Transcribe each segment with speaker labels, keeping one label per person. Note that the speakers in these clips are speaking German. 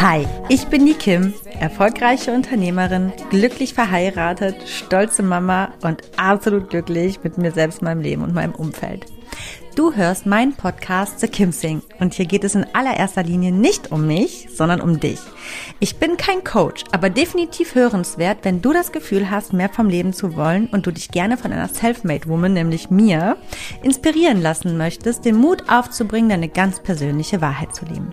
Speaker 1: Hi, ich bin die Kim, erfolgreiche Unternehmerin, glücklich verheiratet, stolze Mama und absolut glücklich mit mir selbst, meinem Leben und meinem Umfeld. Du hörst meinen Podcast The Kim Sing und hier geht es in allererster Linie nicht um mich, sondern um dich. Ich bin kein Coach, aber definitiv hörenswert, wenn du das Gefühl hast, mehr vom Leben zu wollen und du dich gerne von einer Selfmade Woman, nämlich mir, inspirieren lassen möchtest, den Mut aufzubringen, deine ganz persönliche Wahrheit zu leben.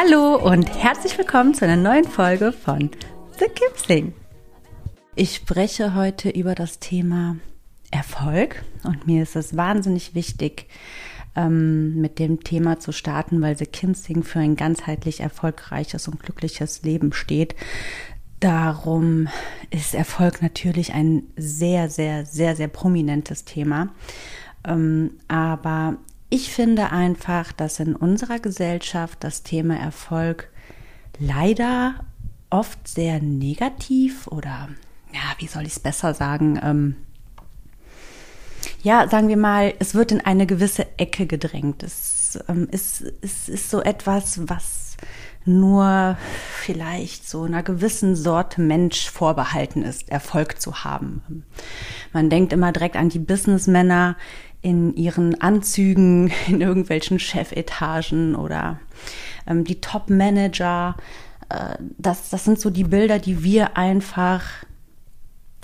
Speaker 1: Hallo und herzlich willkommen zu einer neuen Folge von The Kipsing. Ich spreche heute über das Thema Erfolg und mir ist es wahnsinnig wichtig, ähm, mit dem Thema zu starten, weil The Kimsing für ein ganzheitlich erfolgreiches und glückliches Leben steht. Darum ist Erfolg natürlich ein sehr, sehr, sehr, sehr prominentes Thema. Ähm, aber ich finde einfach, dass in unserer Gesellschaft das Thema Erfolg leider oft sehr negativ oder, ja, wie soll ich es besser sagen? Ähm, ja, sagen wir mal, es wird in eine gewisse Ecke gedrängt. Es, ähm, ist, es ist so etwas, was nur vielleicht so einer gewissen Sorte Mensch vorbehalten ist, Erfolg zu haben. Man denkt immer direkt an die Businessmänner, in ihren Anzügen, in irgendwelchen Chefetagen oder ähm, die Top-Manager. Äh, das, das sind so die Bilder, die wir einfach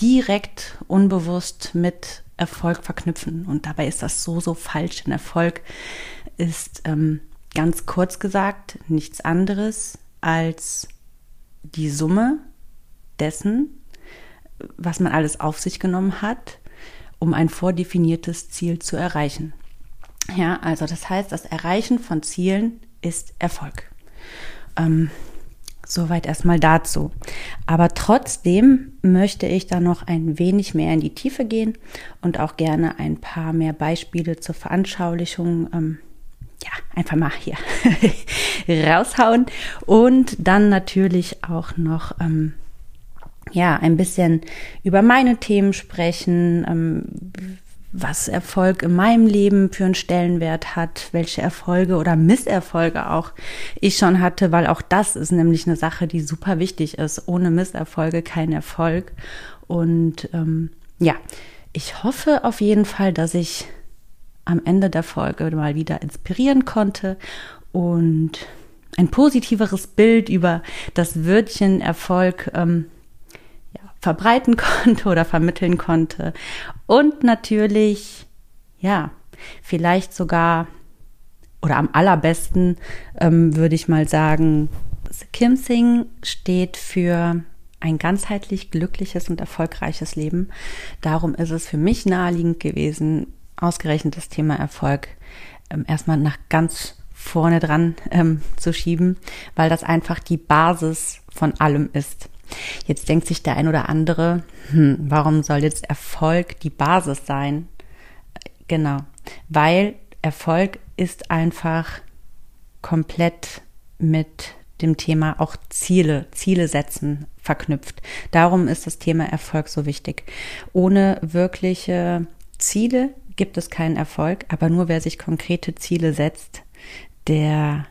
Speaker 1: direkt unbewusst mit Erfolg verknüpfen. Und dabei ist das so, so falsch. Denn Erfolg ist ähm, ganz kurz gesagt nichts anderes als die Summe dessen, was man alles auf sich genommen hat, um ein vordefiniertes Ziel zu erreichen. Ja, also das heißt, das Erreichen von Zielen ist Erfolg. Ähm, soweit erstmal dazu. Aber trotzdem möchte ich da noch ein wenig mehr in die Tiefe gehen und auch gerne ein paar mehr Beispiele zur Veranschaulichung ähm, ja, einfach mal hier raushauen und dann natürlich auch noch ähm, ja, ein bisschen über meine Themen sprechen, ähm, was Erfolg in meinem Leben für einen Stellenwert hat, welche Erfolge oder Misserfolge auch ich schon hatte, weil auch das ist nämlich eine Sache, die super wichtig ist. Ohne Misserfolge kein Erfolg. Und ähm, ja, ich hoffe auf jeden Fall, dass ich am Ende der Folge mal wieder inspirieren konnte und ein positiveres Bild über das Wörtchen Erfolg ähm, verbreiten konnte oder vermitteln konnte. Und natürlich, ja, vielleicht sogar oder am allerbesten ähm, würde ich mal sagen, Kim Sing steht für ein ganzheitlich glückliches und erfolgreiches Leben. Darum ist es für mich naheliegend gewesen, ausgerechnet das Thema Erfolg ähm, erstmal nach ganz vorne dran ähm, zu schieben, weil das einfach die Basis von allem ist. Jetzt denkt sich der ein oder andere, hm, warum soll jetzt Erfolg die Basis sein? Genau, weil Erfolg ist einfach komplett mit dem Thema auch Ziele, Ziele setzen verknüpft. Darum ist das Thema Erfolg so wichtig. Ohne wirkliche Ziele gibt es keinen Erfolg, aber nur wer sich konkrete Ziele setzt, der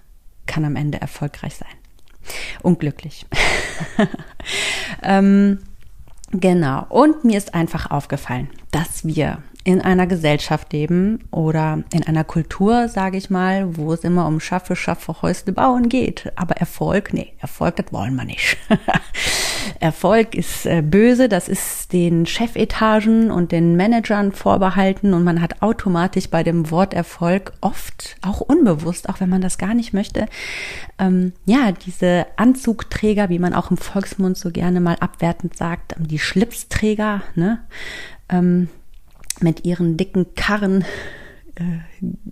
Speaker 1: kann am Ende erfolgreich sein. Unglücklich. ähm, genau. Und mir ist einfach aufgefallen, dass wir in einer Gesellschaft leben oder in einer Kultur, sage ich mal, wo es immer um Schaffe, Schaffe, Häusle bauen geht. Aber Erfolg, nee, Erfolg, das wollen wir nicht. Erfolg ist äh, böse, das ist den Chefetagen und den Managern vorbehalten und man hat automatisch bei dem Wort Erfolg oft, auch unbewusst, auch wenn man das gar nicht möchte, ähm, ja, diese Anzugträger, wie man auch im Volksmund so gerne mal abwertend sagt, die Schlipsträger, ne, ähm, mit ihren dicken Karren äh,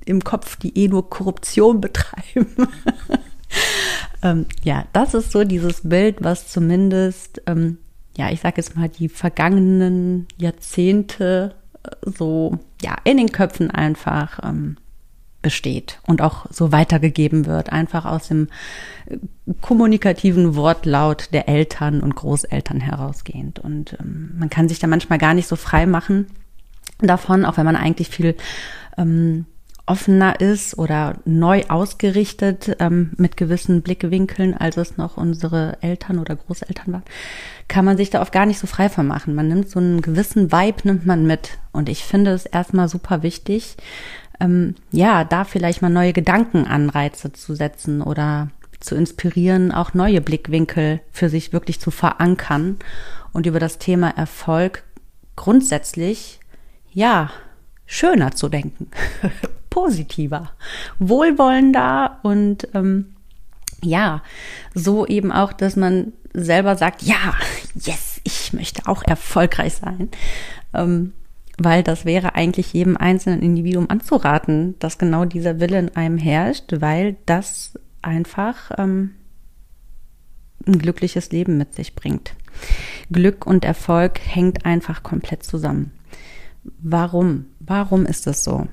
Speaker 1: im Kopf, die eh nur Korruption betreiben. ähm, ja, das ist so dieses Bild, was zumindest, ähm, ja, ich sage jetzt mal, die vergangenen Jahrzehnte äh, so, ja, in den Köpfen einfach ähm, besteht und auch so weitergegeben wird, einfach aus dem äh, kommunikativen Wortlaut der Eltern und Großeltern herausgehend. Und ähm, man kann sich da manchmal gar nicht so frei machen davon, auch wenn man eigentlich viel ähm, offener ist oder neu ausgerichtet ähm, mit gewissen Blickwinkeln, als es noch unsere Eltern oder Großeltern waren, kann man sich da oft gar nicht so frei von machen. Man nimmt so einen gewissen Vibe, nimmt man mit. Und ich finde es erstmal super wichtig, ähm, ja, da vielleicht mal neue Gedankenanreize zu setzen oder zu inspirieren, auch neue Blickwinkel für sich wirklich zu verankern und über das Thema Erfolg grundsätzlich, ja, schöner zu denken, positiver, wohlwollender und ähm, ja, so eben auch, dass man selber sagt, ja, yes, ich möchte auch erfolgreich sein. Ähm, weil das wäre eigentlich jedem einzelnen Individuum anzuraten, dass genau dieser Wille in einem herrscht, weil das einfach ähm, ein glückliches Leben mit sich bringt. Glück und Erfolg hängt einfach komplett zusammen. Warum? Warum ist das so?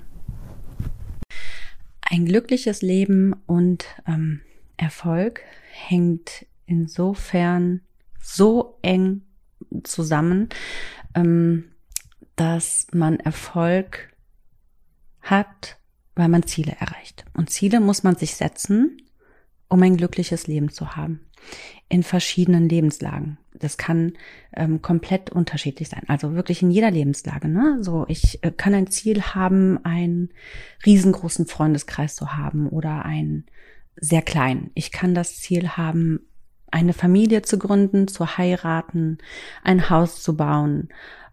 Speaker 1: Ein glückliches Leben und ähm, Erfolg hängt insofern so eng zusammen, ähm, dass man Erfolg hat, weil man Ziele erreicht. Und Ziele muss man sich setzen, um ein glückliches Leben zu haben. In verschiedenen Lebenslagen. Das kann ähm, komplett unterschiedlich sein. Also wirklich in jeder Lebenslage. Ne? So, ich äh, kann ein Ziel haben, einen riesengroßen Freundeskreis zu haben oder einen sehr kleinen. Ich kann das Ziel haben, eine Familie zu gründen, zu heiraten, ein Haus zu bauen,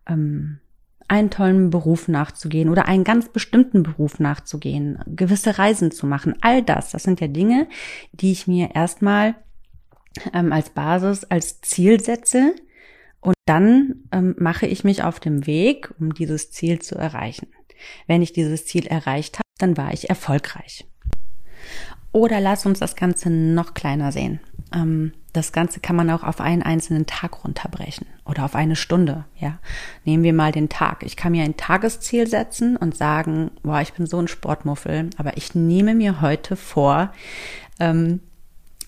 Speaker 1: ähm, einen tollen Beruf nachzugehen oder einen ganz bestimmten Beruf nachzugehen, gewisse Reisen zu machen. All das, das sind ja Dinge, die ich mir erstmal ähm, als Basis, als Ziel setze und dann ähm, mache ich mich auf dem Weg, um dieses Ziel zu erreichen. Wenn ich dieses Ziel erreicht habe, dann war ich erfolgreich. Oder lass uns das Ganze noch kleiner sehen. Ähm, das Ganze kann man auch auf einen einzelnen Tag runterbrechen oder auf eine Stunde. Ja, nehmen wir mal den Tag. Ich kann mir ein Tagesziel setzen und sagen, boah, ich bin so ein Sportmuffel, aber ich nehme mir heute vor, ähm,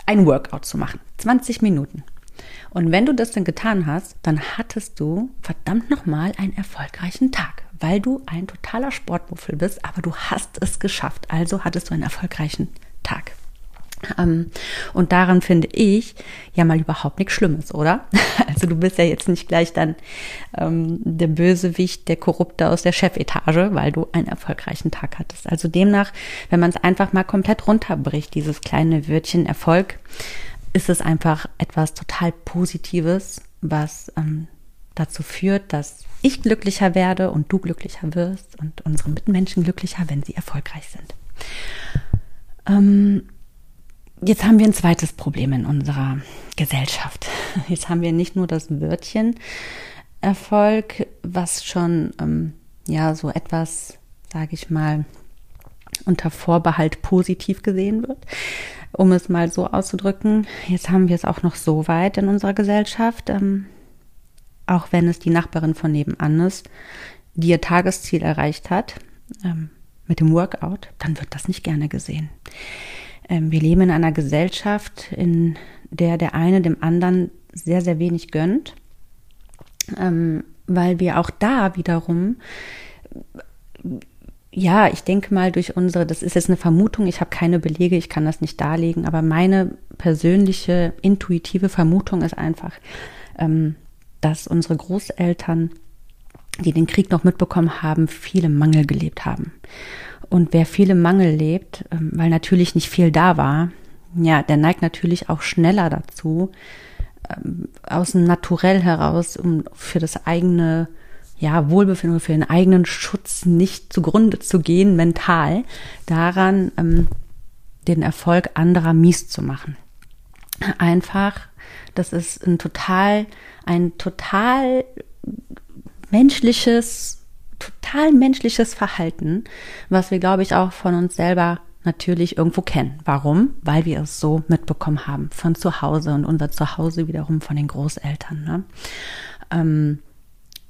Speaker 1: ein Workout zu machen. 20 Minuten. Und wenn du das dann getan hast, dann hattest du verdammt nochmal einen erfolgreichen Tag, weil du ein totaler Sportmuffel bist, aber du hast es geschafft. Also hattest du einen erfolgreichen Tag. Ähm, und daran finde ich ja mal überhaupt nichts Schlimmes, oder? Also du bist ja jetzt nicht gleich dann ähm, der Bösewicht, der Korrupte aus der Chefetage, weil du einen erfolgreichen Tag hattest. Also demnach, wenn man es einfach mal komplett runterbricht, dieses kleine Wörtchen Erfolg, ist es einfach etwas total Positives, was ähm, dazu führt, dass ich glücklicher werde und du glücklicher wirst und unsere Mitmenschen glücklicher, wenn sie erfolgreich sind. Ähm, Jetzt haben wir ein zweites Problem in unserer Gesellschaft. Jetzt haben wir nicht nur das Wörtchen Erfolg, was schon ähm, ja so etwas, sage ich mal, unter Vorbehalt positiv gesehen wird, um es mal so auszudrücken. Jetzt haben wir es auch noch so weit in unserer Gesellschaft, ähm, auch wenn es die Nachbarin von nebenan ist, die ihr Tagesziel erreicht hat ähm, mit dem Workout, dann wird das nicht gerne gesehen. Ähm, wir leben in einer Gesellschaft, in der der eine dem anderen sehr, sehr wenig gönnt, ähm, weil wir auch da wiederum ja, ich denke mal durch unsere, das ist jetzt eine Vermutung, ich habe keine Belege, ich kann das nicht darlegen, aber meine persönliche intuitive Vermutung ist einfach, ähm, dass unsere Großeltern, die den Krieg noch mitbekommen haben, viele Mangel gelebt haben. Und wer viel im Mangel lebt, ähm, weil natürlich nicht viel da war, ja, der neigt natürlich auch schneller dazu, ähm, aus dem Naturell heraus, um für das eigene ja, Wohlbefinden, für den eigenen Schutz nicht zugrunde zu gehen, mental, daran ähm, den Erfolg anderer mies zu machen. Einfach, das ist ein total, ein total menschliches, total menschliches Verhalten, was wir, glaube ich, auch von uns selber natürlich irgendwo kennen. Warum? Weil wir es so mitbekommen haben von zu Hause und unser Zuhause wiederum von den Großeltern. Ne? Ähm,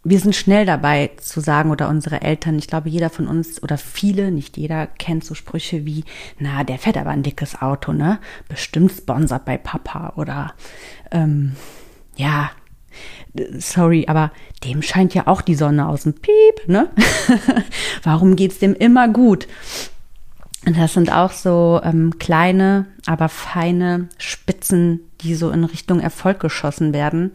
Speaker 1: wir sind schnell dabei zu sagen oder unsere Eltern, ich glaube, jeder von uns oder viele, nicht jeder, kennt so Sprüche wie, na, der fährt aber ein dickes Auto, ne? Bestimmt sponsert bei Papa oder ähm, ja, sorry, aber dem scheint ja auch die Sonne aus dem Piep, ne? Warum geht's dem immer gut? Und das sind auch so ähm, kleine, aber feine Spitzen, die so in Richtung Erfolg geschossen werden,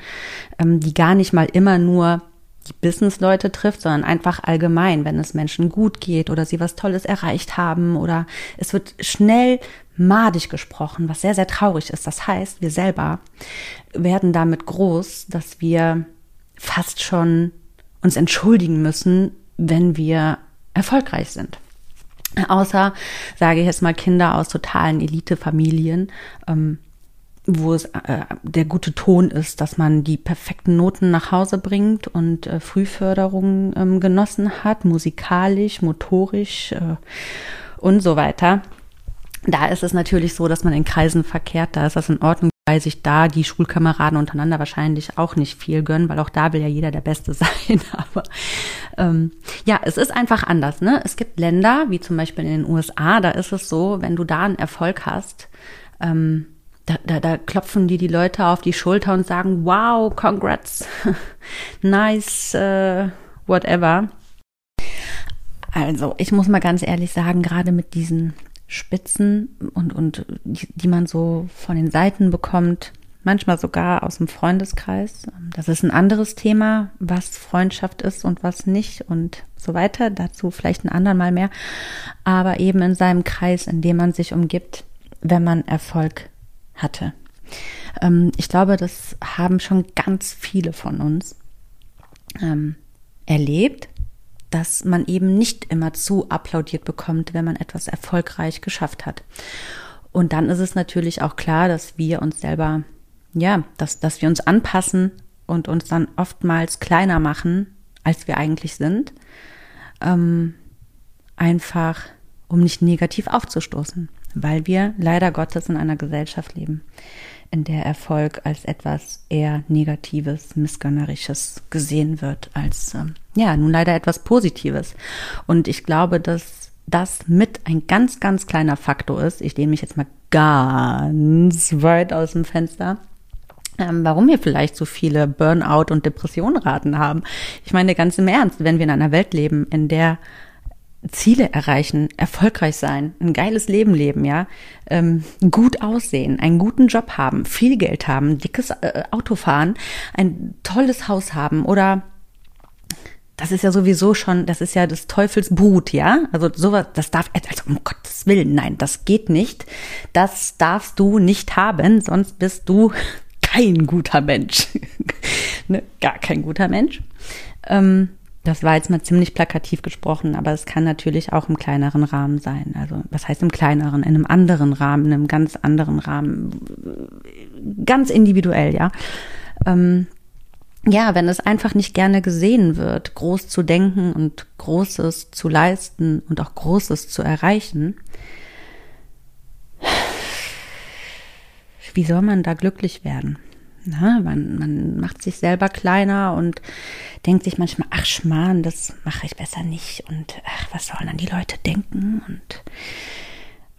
Speaker 1: ähm, die gar nicht mal immer nur die Businessleute trifft, sondern einfach allgemein, wenn es Menschen gut geht oder sie was Tolles erreicht haben oder es wird schnell madig gesprochen, was sehr, sehr traurig ist. Das heißt, wir selber werden damit groß, dass wir fast schon uns entschuldigen müssen, wenn wir erfolgreich sind. Außer, sage ich jetzt mal, Kinder aus totalen Elitefamilien, ähm, wo es äh, der gute Ton ist, dass man die perfekten Noten nach Hause bringt und äh, Frühförderung ähm, genossen hat, musikalisch, motorisch äh, und so weiter. Da ist es natürlich so, dass man in Kreisen verkehrt, da ist das in Ordnung, weil sich da die Schulkameraden untereinander wahrscheinlich auch nicht viel gönnen, weil auch da will ja jeder der Beste sein. Aber ähm, ja, es ist einfach anders. Ne? Es gibt Länder, wie zum Beispiel in den USA, da ist es so, wenn du da einen Erfolg hast, ähm, da, da, da klopfen die die Leute auf die Schulter und sagen, wow, congrats, nice, uh, whatever. Also, ich muss mal ganz ehrlich sagen, gerade mit diesen Spitzen und, und die, die man so von den Seiten bekommt, manchmal sogar aus dem Freundeskreis. Das ist ein anderes Thema, was Freundschaft ist und was nicht und so weiter. Dazu vielleicht ein andermal mehr. Aber eben in seinem Kreis, in dem man sich umgibt, wenn man Erfolg hatte. Ähm, ich glaube, das haben schon ganz viele von uns ähm, erlebt dass man eben nicht immer zu applaudiert bekommt, wenn man etwas erfolgreich geschafft hat. Und dann ist es natürlich auch klar, dass wir uns selber, ja, dass, dass wir uns anpassen und uns dann oftmals kleiner machen, als wir eigentlich sind. Ähm, einfach, um nicht negativ aufzustoßen, weil wir leider Gottes in einer Gesellschaft leben, in der Erfolg als etwas eher Negatives, Missgönnerisches gesehen wird, als ähm, ja, nun leider etwas Positives. Und ich glaube, dass das mit ein ganz, ganz kleiner Faktor ist. Ich lehne mich jetzt mal ganz weit aus dem Fenster. Ähm, warum wir vielleicht so viele Burnout- und Depressionraten haben. Ich meine ganz im Ernst, wenn wir in einer Welt leben, in der Ziele erreichen, erfolgreich sein, ein geiles Leben leben, ja, ähm, gut aussehen, einen guten Job haben, viel Geld haben, dickes äh, Auto fahren, ein tolles Haus haben oder das ist ja sowieso schon, das ist ja des Teufels Brut, ja? Also sowas, das darf, also um Gottes Willen, nein, das geht nicht. Das darfst du nicht haben, sonst bist du kein guter Mensch. ne? Gar kein guter Mensch. Ähm, das war jetzt mal ziemlich plakativ gesprochen, aber es kann natürlich auch im kleineren Rahmen sein. Also was heißt im kleineren? In einem anderen Rahmen, in einem ganz anderen Rahmen, ganz individuell, ja. Ähm, ja, wenn es einfach nicht gerne gesehen wird, groß zu denken und Großes zu leisten und auch Großes zu erreichen, wie soll man da glücklich werden? Na, man, man macht sich selber kleiner und denkt sich manchmal, ach Schmarrn, das mache ich besser nicht und ach, was sollen dann die Leute denken? Und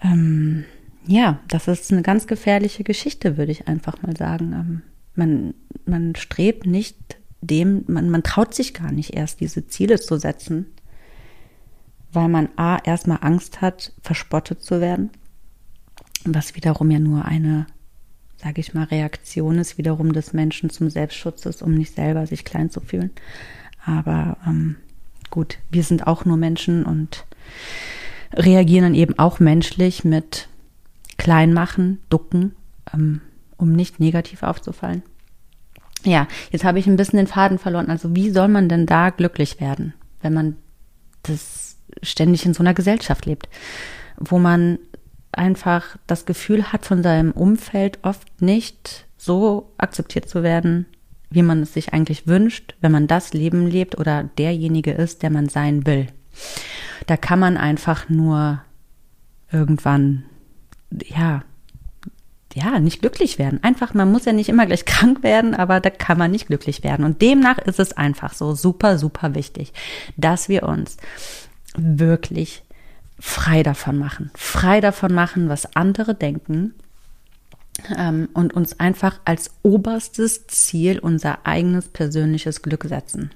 Speaker 1: ähm, ja, das ist eine ganz gefährliche Geschichte, würde ich einfach mal sagen. Ähm, man, man strebt nicht dem, man, man traut sich gar nicht erst, diese Ziele zu setzen, weil man A, erstmal Angst hat, verspottet zu werden, was wiederum ja nur eine sage ich mal, Reaktion ist wiederum des Menschen zum Selbstschutz ist, um nicht selber sich klein zu fühlen. Aber ähm, gut, wir sind auch nur Menschen und reagieren dann eben auch menschlich mit Kleinmachen, Ducken, ähm, um nicht negativ aufzufallen. ja, jetzt habe ich ein bisschen den Faden verloren. Also wie soll man denn da glücklich werden, wenn man das ständig in so einer Gesellschaft lebt, wo man einfach das Gefühl hat, von seinem Umfeld oft nicht so akzeptiert zu werden, wie man es sich eigentlich wünscht, wenn man das Leben lebt oder derjenige ist, der man sein will. Da kann man einfach nur irgendwann, ja, ja, nicht glücklich werden. Einfach, man muss ja nicht immer gleich krank werden, aber da kann man nicht glücklich werden. Und demnach ist es einfach so super, super wichtig, dass wir uns wirklich frei davon machen. Frei davon machen, was andere denken. Ähm, und uns einfach als oberstes Ziel unser eigenes persönliches Glück setzen.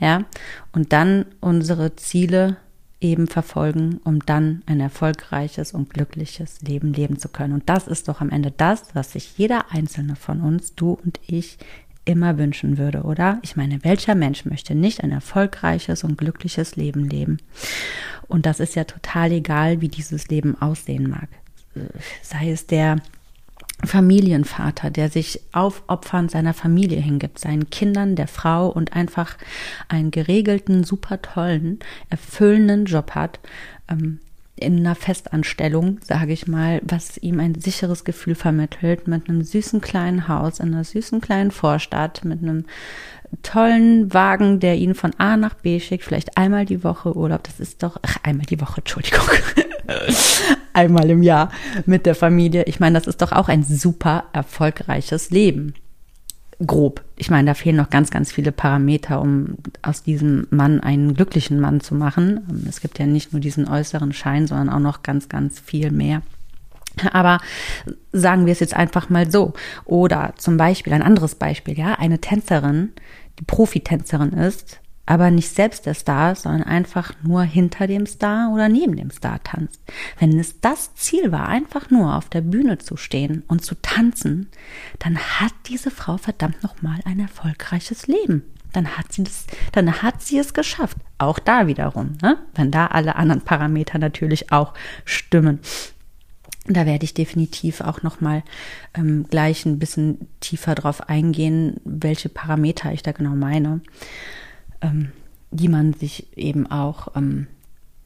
Speaker 1: Ja, und dann unsere Ziele eben verfolgen, um dann ein erfolgreiches und glückliches Leben leben zu können. Und das ist doch am Ende das, was sich jeder einzelne von uns, du und ich, immer wünschen würde, oder? Ich meine, welcher Mensch möchte nicht ein erfolgreiches und glückliches Leben leben? Und das ist ja total egal, wie dieses Leben aussehen mag. Sei es der Familienvater, der sich aufopfernd seiner Familie hingibt, seinen Kindern, der Frau und einfach einen geregelten, super tollen, erfüllenden Job hat, ähm, in einer Festanstellung, sage ich mal, was ihm ein sicheres Gefühl vermittelt, mit einem süßen kleinen Haus in einer süßen kleinen Vorstadt, mit einem tollen Wagen, der ihn von A nach B schickt, vielleicht einmal die Woche Urlaub, das ist doch, ach, einmal die Woche, Entschuldigung, einmal im Jahr mit der Familie. Ich meine, das ist doch auch ein super erfolgreiches Leben grob. Ich meine, da fehlen noch ganz, ganz viele Parameter, um aus diesem Mann einen glücklichen Mann zu machen. Es gibt ja nicht nur diesen äußeren Schein, sondern auch noch ganz, ganz viel mehr. Aber sagen wir es jetzt einfach mal so. Oder zum Beispiel ein anderes Beispiel, ja, eine Tänzerin, die Profitänzerin ist, aber nicht selbst der Star, sondern einfach nur hinter dem Star oder neben dem Star tanzt. Wenn es das Ziel war, einfach nur auf der Bühne zu stehen und zu tanzen, dann hat diese Frau verdammt nochmal ein erfolgreiches Leben. Dann hat sie das, dann hat sie es geschafft. Auch da wiederum, ne? wenn da alle anderen Parameter natürlich auch stimmen. Da werde ich definitiv auch nochmal ähm, gleich ein bisschen tiefer drauf eingehen, welche Parameter ich da genau meine ähm, die man sich eben auch, ähm,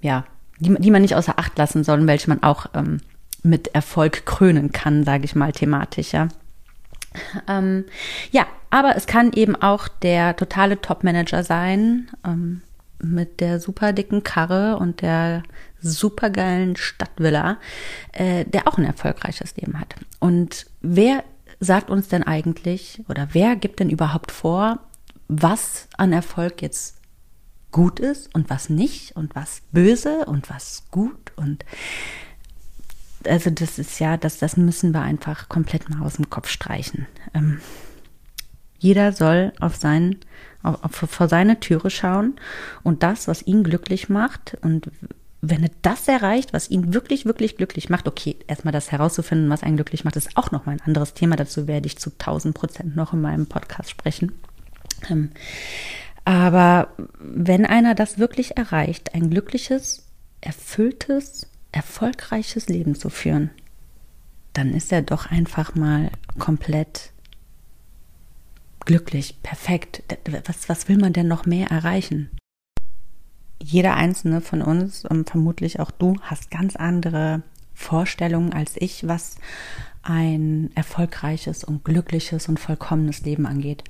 Speaker 1: ja, die, die man nicht außer Acht lassen soll, welche man auch ähm, mit Erfolg krönen kann, sage ich mal thematisch, ja. Ähm, ja, aber es kann eben auch der totale Top-Manager sein, ähm, mit der super dicken Karre und der supergeilen Stadtvilla, äh, der auch ein erfolgreiches Leben hat. Und wer sagt uns denn eigentlich oder wer gibt denn überhaupt vor, was an Erfolg jetzt gut ist und was nicht und was böse und was gut und also das ist ja, das, das müssen wir einfach komplett mal aus dem Kopf streichen. Ähm, jeder soll auf sein, auf, auf, vor seine Türe schauen und das, was ihn glücklich macht und wenn er das erreicht, was ihn wirklich, wirklich glücklich macht, okay, erstmal das herauszufinden, was einen glücklich macht, ist auch noch mal ein anderes Thema. Dazu werde ich zu 1000 Prozent noch in meinem Podcast sprechen. Ähm, aber wenn einer das wirklich erreicht, ein glückliches, erfülltes, erfolgreiches Leben zu führen, dann ist er doch einfach mal komplett glücklich, perfekt. Was, was will man denn noch mehr erreichen? Jeder einzelne von uns und vermutlich auch du hast ganz andere Vorstellungen als ich, was ein erfolgreiches und glückliches und vollkommenes Leben angeht.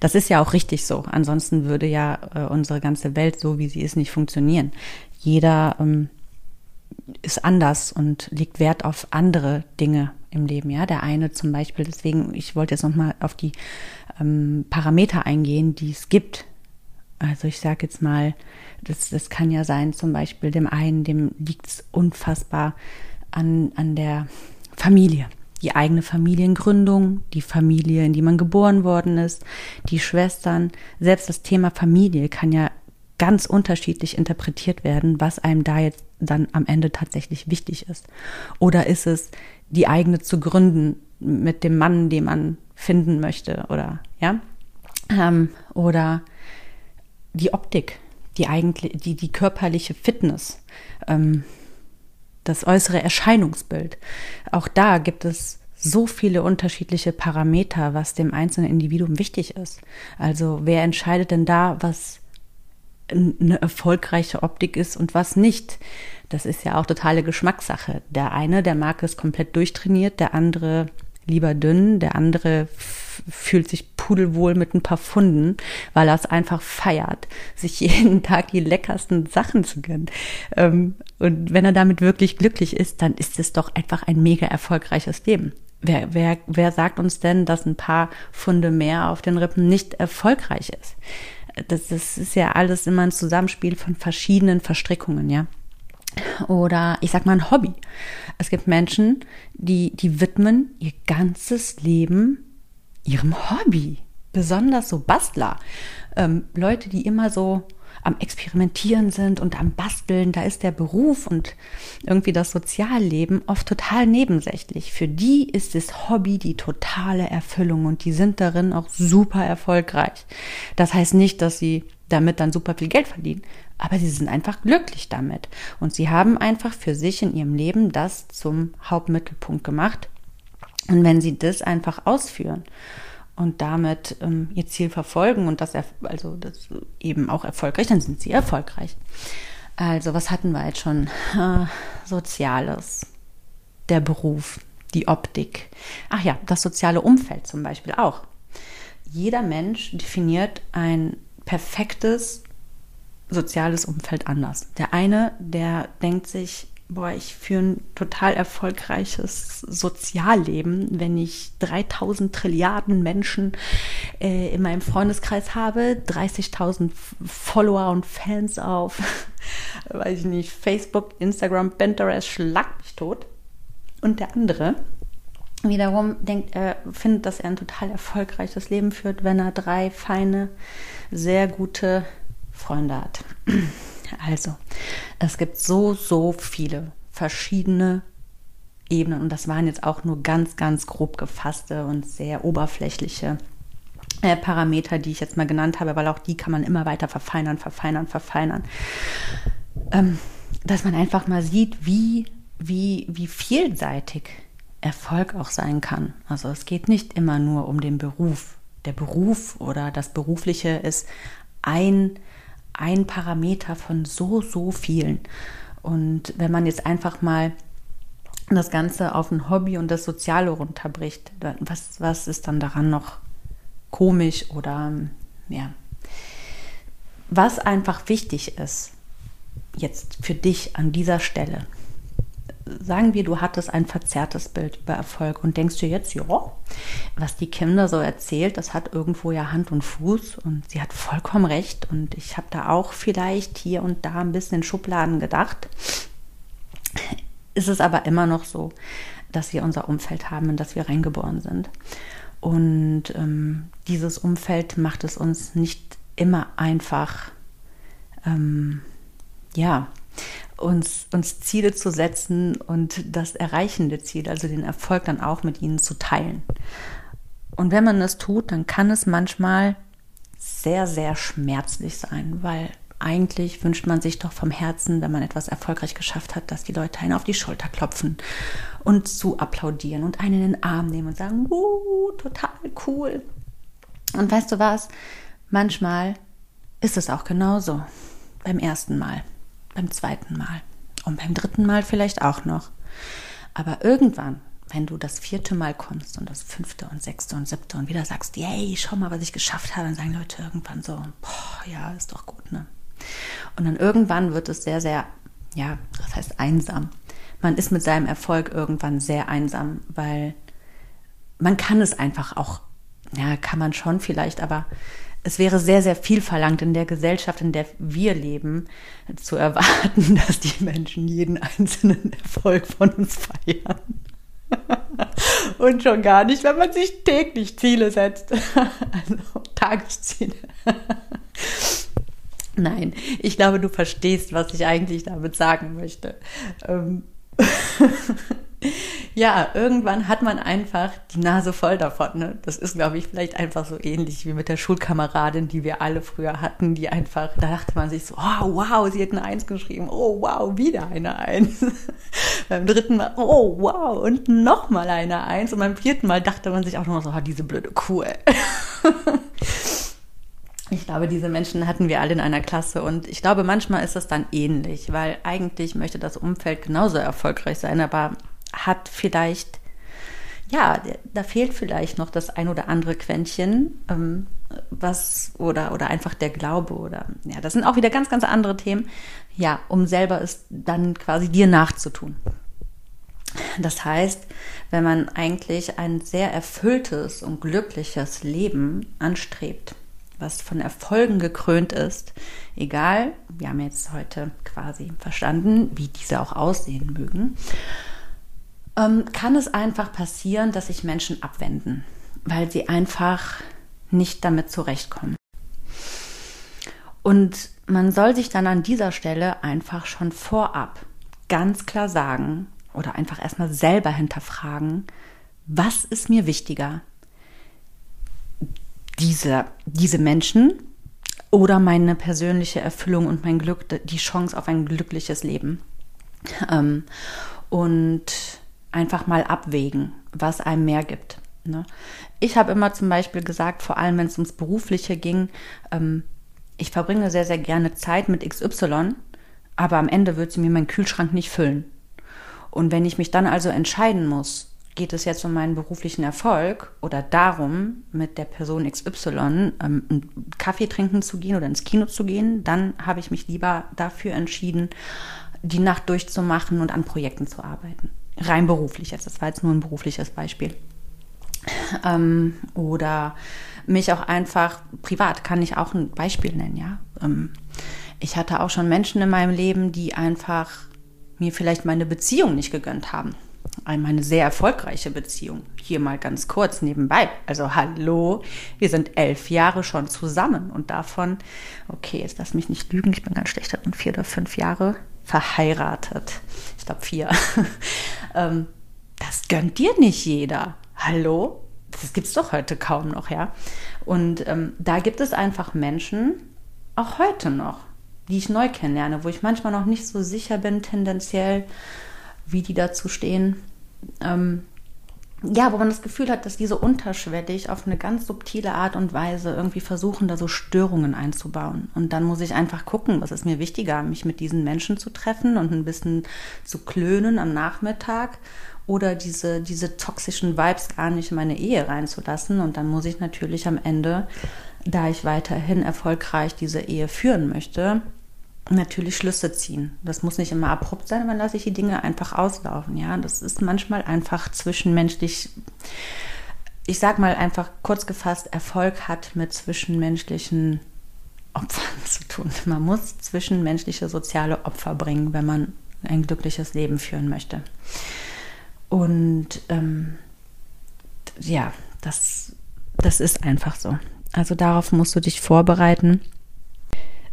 Speaker 1: Das ist ja auch richtig so. Ansonsten würde ja äh, unsere ganze Welt so, wie sie ist, nicht funktionieren. Jeder ähm, ist anders und legt Wert auf andere Dinge im Leben. Ja, der eine zum Beispiel. Deswegen, ich wollte jetzt noch mal auf die ähm, Parameter eingehen, die es gibt. Also ich sage jetzt mal, das, das kann ja sein, zum Beispiel dem einen, dem liegt es unfassbar an, an der Familie die eigene Familiengründung, die Familie, in die man geboren worden ist, die Schwestern. Selbst das Thema Familie kann ja ganz unterschiedlich interpretiert werden, was einem da jetzt dann am Ende tatsächlich wichtig ist. Oder ist es, die eigene zu gründen mit dem Mann, den man finden möchte, oder ja? Ähm, oder die Optik, die eigentlich, die, die körperliche Fitness. Ähm, das äußere Erscheinungsbild. Auch da gibt es so viele unterschiedliche Parameter, was dem einzelnen Individuum wichtig ist. Also wer entscheidet denn da, was eine erfolgreiche Optik ist und was nicht? Das ist ja auch totale Geschmackssache. Der eine, der mag es komplett durchtrainiert, der andere lieber dünn, der andere fühlt sich pudelwohl mit ein paar Pfunden, weil er es einfach feiert, sich jeden Tag die leckersten Sachen zu gönnen. Ähm, und wenn er damit wirklich glücklich ist, dann ist es doch einfach ein mega erfolgreiches Leben. Wer, wer, wer sagt uns denn, dass ein paar Funde mehr auf den Rippen nicht erfolgreich ist? Das, das ist ja alles immer ein Zusammenspiel von verschiedenen Verstrickungen, ja. Oder ich sag mal ein Hobby. Es gibt Menschen, die, die widmen ihr ganzes Leben ihrem Hobby. Besonders so Bastler. Ähm, Leute, die immer so am Experimentieren sind und am Basteln, da ist der Beruf und irgendwie das Sozialleben oft total nebensächlich. Für die ist das Hobby die totale Erfüllung und die sind darin auch super erfolgreich. Das heißt nicht, dass sie damit dann super viel Geld verdienen, aber sie sind einfach glücklich damit und sie haben einfach für sich in ihrem Leben das zum Hauptmittelpunkt gemacht. Und wenn sie das einfach ausführen und damit ähm, ihr Ziel verfolgen und das, also das eben auch erfolgreich, dann sind sie erfolgreich. Also, was hatten wir jetzt schon? Äh, Soziales, der Beruf, die Optik. Ach ja, das soziale Umfeld zum Beispiel auch. Jeder Mensch definiert ein perfektes soziales Umfeld anders. Der eine, der denkt sich, boah, ich führe ein total erfolgreiches Sozialleben, wenn ich 3000 Trilliarden Menschen äh, in meinem Freundeskreis habe, 30.000 Follower und Fans auf, weiß ich nicht, Facebook, Instagram, Pinterest, schlag mich tot. Und der andere wiederum denkt, er findet, dass er ein total erfolgreiches Leben führt, wenn er drei feine, sehr gute Freunde hat. Also, es gibt so, so viele verschiedene Ebenen und das waren jetzt auch nur ganz, ganz grob gefasste und sehr oberflächliche äh, Parameter, die ich jetzt mal genannt habe, weil auch die kann man immer weiter verfeinern, verfeinern, verfeinern. Ähm, dass man einfach mal sieht, wie, wie, wie vielseitig Erfolg auch sein kann. Also es geht nicht immer nur um den Beruf. Der Beruf oder das Berufliche ist ein ein Parameter von so, so vielen. Und wenn man jetzt einfach mal das Ganze auf ein Hobby und das Soziale runterbricht, was, was ist dann daran noch komisch oder ja. Was einfach wichtig ist, jetzt für dich an dieser Stelle, sagen wir, du hattest ein verzerrtes Bild über Erfolg und denkst dir jetzt, ja, was die Kinder so erzählt, das hat irgendwo ja Hand und Fuß und sie hat vollkommen recht und ich habe da auch vielleicht hier und da ein bisschen in Schubladen gedacht. Ist es aber immer noch so, dass wir unser Umfeld haben, in das wir reingeboren sind. Und ähm, dieses Umfeld macht es uns nicht immer einfach, ähm, ja, uns, uns Ziele zu setzen und das erreichende Ziel, also den Erfolg dann auch mit ihnen zu teilen. Und wenn man das tut, dann kann es manchmal sehr, sehr schmerzlich sein, weil eigentlich wünscht man sich doch vom Herzen, wenn man etwas erfolgreich geschafft hat, dass die Leute einen auf die Schulter klopfen und zu applaudieren und einen in den Arm nehmen und sagen, uh, total cool. Und weißt du was? Manchmal ist es auch genauso beim ersten Mal beim zweiten Mal und beim dritten Mal vielleicht auch noch. Aber irgendwann, wenn du das vierte Mal kommst und das fünfte und sechste und siebte und wieder sagst, yay, schau mal, was ich geschafft habe, dann sagen Leute irgendwann so, boah, ja, ist doch gut, ne? Und dann irgendwann wird es sehr, sehr, ja, das heißt einsam. Man ist mit seinem Erfolg irgendwann sehr einsam, weil man kann es einfach auch, ja, kann man schon vielleicht, aber es wäre sehr, sehr viel verlangt in der Gesellschaft, in der wir leben, zu erwarten, dass die Menschen jeden einzelnen Erfolg von uns feiern. Und schon gar nicht, wenn man sich täglich Ziele setzt. Also Tagesziele. Nein, ich glaube, du verstehst, was ich eigentlich damit sagen möchte. Ja, irgendwann hat man einfach die Nase voll davon. Ne? Das ist, glaube ich, vielleicht einfach so ähnlich wie mit der Schulkameradin, die wir alle früher hatten, die einfach, da dachte man sich so, oh wow, sie hat eine Eins geschrieben, oh wow, wieder eine Eins. beim dritten Mal, oh wow, und nochmal eine Eins. Und beim vierten Mal dachte man sich auch noch so, oh, diese blöde Kuh. Ich glaube, diese Menschen hatten wir alle in einer Klasse und ich glaube, manchmal ist das dann ähnlich, weil eigentlich möchte das Umfeld genauso erfolgreich sein, aber hat vielleicht, ja, da fehlt vielleicht noch das ein oder andere Quäntchen, ähm, was, oder, oder einfach der Glaube oder, ja, das sind auch wieder ganz, ganz andere Themen, ja, um selber es dann quasi dir nachzutun. Das heißt, wenn man eigentlich ein sehr erfülltes und glückliches Leben anstrebt, was von Erfolgen gekrönt ist, egal, wir haben jetzt heute quasi verstanden, wie diese auch aussehen mögen, ähm, kann es einfach passieren, dass sich Menschen abwenden, weil sie einfach nicht damit zurechtkommen. Und man soll sich dann an dieser Stelle einfach schon vorab ganz klar sagen oder einfach erstmal selber hinterfragen, was ist mir wichtiger? diese, diese Menschen oder meine persönliche Erfüllung und mein Glück, die Chance auf ein glückliches Leben. Ähm, und einfach mal abwägen, was einem mehr gibt. Ne? Ich habe immer zum Beispiel gesagt, vor allem wenn es ums Berufliche ging, ähm, ich verbringe sehr, sehr gerne Zeit mit XY, aber am Ende wird sie mir meinen Kühlschrank nicht füllen. Und wenn ich mich dann also entscheiden muss, geht es jetzt um meinen beruflichen Erfolg oder darum, mit der Person XY ähm, einen Kaffee trinken zu gehen oder ins Kino zu gehen, dann habe ich mich lieber dafür entschieden, die Nacht durchzumachen und an Projekten zu arbeiten. Rein beruflich jetzt. Das war jetzt nur ein berufliches Beispiel. Ähm, oder mich auch einfach privat kann ich auch ein Beispiel nennen, ja. Ähm, ich hatte auch schon Menschen in meinem Leben, die einfach mir vielleicht meine Beziehung nicht gegönnt haben eine sehr erfolgreiche Beziehung. Hier mal ganz kurz nebenbei. Also hallo, wir sind elf Jahre schon zusammen und davon, okay, jetzt lass mich nicht lügen, ich bin ganz schlecht darin, vier oder fünf Jahre verheiratet. Ich glaube vier. Ähm, das gönnt dir nicht jeder. Hallo? Das gibt es doch heute kaum noch, ja. Und ähm, da gibt es einfach Menschen, auch heute noch, die ich neu kennenlerne, wo ich manchmal noch nicht so sicher bin, tendenziell, wie die dazu stehen. Ähm, ja, wo man das Gefühl hat, dass diese unterschwellig auf eine ganz subtile Art und Weise irgendwie versuchen, da so Störungen einzubauen. Und dann muss ich einfach gucken, was ist mir wichtiger, mich mit diesen Menschen zu treffen und ein bisschen zu klönen am Nachmittag oder diese, diese toxischen Vibes gar nicht in meine Ehe reinzulassen. Und dann muss ich natürlich am Ende, da ich weiterhin erfolgreich diese Ehe führen möchte, natürlich Schlüsse ziehen. Das muss nicht immer abrupt sein, aber lasse ich die Dinge einfach auslaufen. Ja, das ist manchmal einfach zwischenmenschlich. Ich sag mal einfach kurz gefasst, Erfolg hat mit zwischenmenschlichen Opfern zu tun. Man muss zwischenmenschliche soziale Opfer bringen, wenn man ein glückliches Leben führen möchte. Und ähm, ja, das, das ist einfach so. Also darauf musst du dich vorbereiten.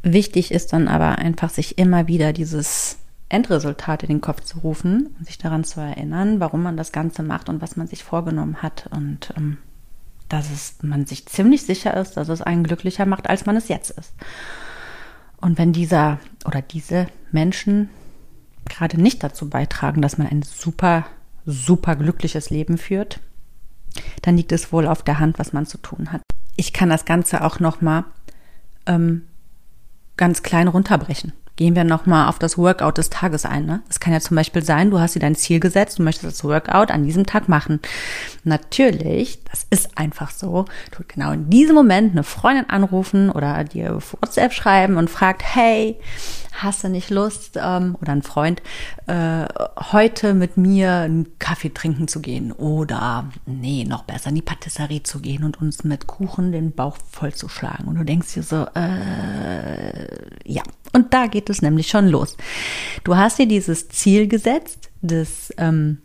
Speaker 1: Wichtig ist dann aber einfach, sich immer wieder dieses Endresultat in den Kopf zu rufen und sich daran zu erinnern, warum man das Ganze macht und was man sich vorgenommen hat. Und ähm, dass es, man sich ziemlich sicher ist, dass es einen glücklicher macht, als man es jetzt ist. Und wenn dieser oder diese Menschen gerade nicht dazu beitragen, dass man ein super, super glückliches Leben führt, dann liegt es wohl auf der Hand, was man zu tun hat. Ich kann das Ganze auch nochmal ähm, ganz klein runterbrechen. Gehen wir nochmal auf das Workout des Tages ein. Ne? Es kann ja zum Beispiel sein, du hast dir dein Ziel gesetzt, du möchtest das Workout an diesem Tag machen. Natürlich, das ist einfach so, du genau in diesem Moment eine Freundin anrufen oder dir WhatsApp schreiben und fragt, hey, hast du nicht Lust ähm, oder ein Freund, äh, heute mit mir einen Kaffee trinken zu gehen oder nee, noch besser in die Patisserie zu gehen und uns mit Kuchen den Bauch vollzuschlagen. Und du denkst dir so, äh, ja. Und da geht es nämlich schon los. Du hast dir dieses Ziel gesetzt, des ähm,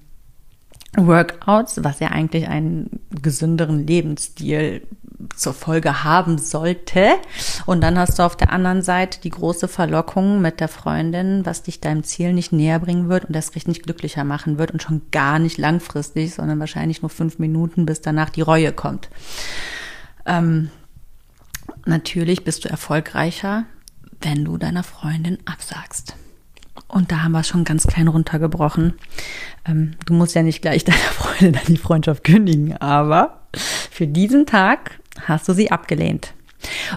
Speaker 1: Workouts, was ja eigentlich einen gesünderen Lebensstil zur Folge haben sollte. Und dann hast du auf der anderen Seite die große Verlockung mit der Freundin, was dich deinem Ziel nicht näher bringen wird und das richtig glücklicher machen wird und schon gar nicht langfristig, sondern wahrscheinlich nur fünf Minuten, bis danach die Reue kommt. Ähm, natürlich bist du erfolgreicher, wenn du deiner Freundin absagst. Und da haben wir es schon ganz klein runtergebrochen. Ähm, du musst ja nicht gleich deiner Freundin die Freundschaft kündigen, aber für diesen Tag hast du sie abgelehnt.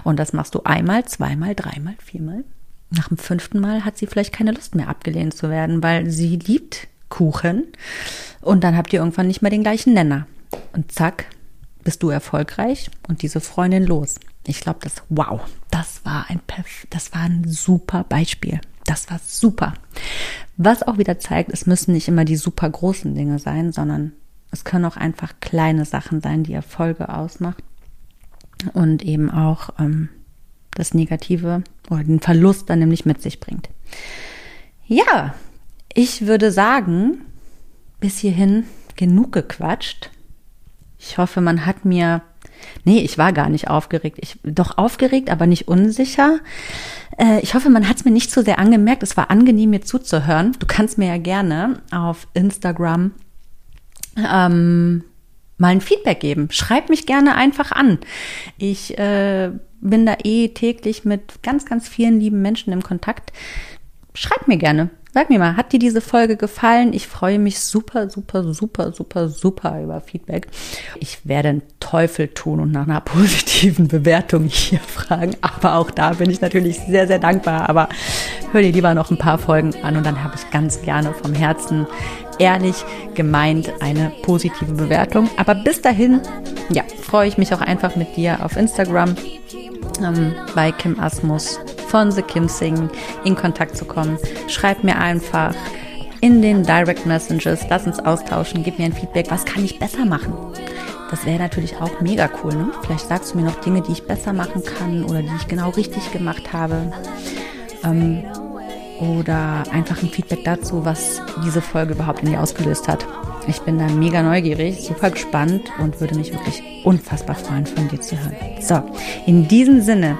Speaker 1: Und das machst du einmal, zweimal, dreimal, viermal. Nach dem fünften Mal hat sie vielleicht keine Lust mehr abgelehnt zu werden, weil sie liebt Kuchen. Und dann habt ihr irgendwann nicht mehr den gleichen Nenner. Und zack, bist du erfolgreich und diese Freundin los. Ich glaube, das, wow, das war ein, das war ein super Beispiel. Das war super. Was auch wieder zeigt, es müssen nicht immer die super großen Dinge sein, sondern es können auch einfach kleine Sachen sein, die Erfolge ausmacht und eben auch ähm, das Negative oder den Verlust dann nämlich mit sich bringt. Ja, ich würde sagen, bis hierhin genug gequatscht. Ich hoffe, man hat mir, nee, ich war gar nicht aufgeregt. Ich, doch aufgeregt, aber nicht unsicher. Äh, ich hoffe, man hat es mir nicht zu sehr angemerkt. Es war angenehm, mir zuzuhören. Du kannst mir ja gerne auf Instagram ähm, mal ein Feedback geben. Schreib mich gerne einfach an. Ich äh, bin da eh täglich mit ganz, ganz vielen lieben Menschen im Kontakt. Schreib mir gerne. Sag mir mal, hat dir diese Folge gefallen? Ich freue mich super, super, super, super, super über Feedback. Ich werde einen Teufel tun und nach einer positiven Bewertung hier fragen. Aber auch da bin ich natürlich sehr, sehr dankbar. Aber hör dir lieber noch ein paar Folgen an und dann habe ich ganz gerne vom Herzen ehrlich gemeint eine positive Bewertung. Aber bis dahin, ja, freue ich mich auch einfach mit dir auf Instagram ähm, bei Kim Asmus von The Kim Sing in Kontakt zu kommen. Schreib mir einfach in den Direct Messages, lass uns austauschen, gib mir ein Feedback, was kann ich besser machen? Das wäre natürlich auch mega cool, ne? Vielleicht sagst du mir noch Dinge, die ich besser machen kann oder die ich genau richtig gemacht habe. Ähm, oder einfach ein Feedback dazu, was diese Folge überhaupt in dir ausgelöst hat. Ich bin da mega neugierig, super gespannt und würde mich wirklich unfassbar freuen, von dir zu hören. So, in diesem Sinne,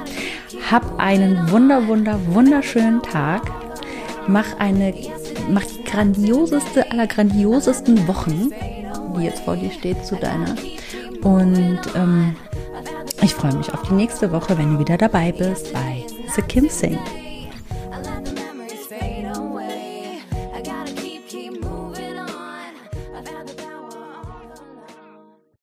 Speaker 1: hab einen wunder, wunder, wunderschönen Tag. Mach eine, mach die grandioseste aller grandiosesten Wochen, die jetzt vor dir steht, zu deiner. Und ähm, ich freue mich auf die nächste Woche, wenn du wieder dabei bist bei The Kim Sing.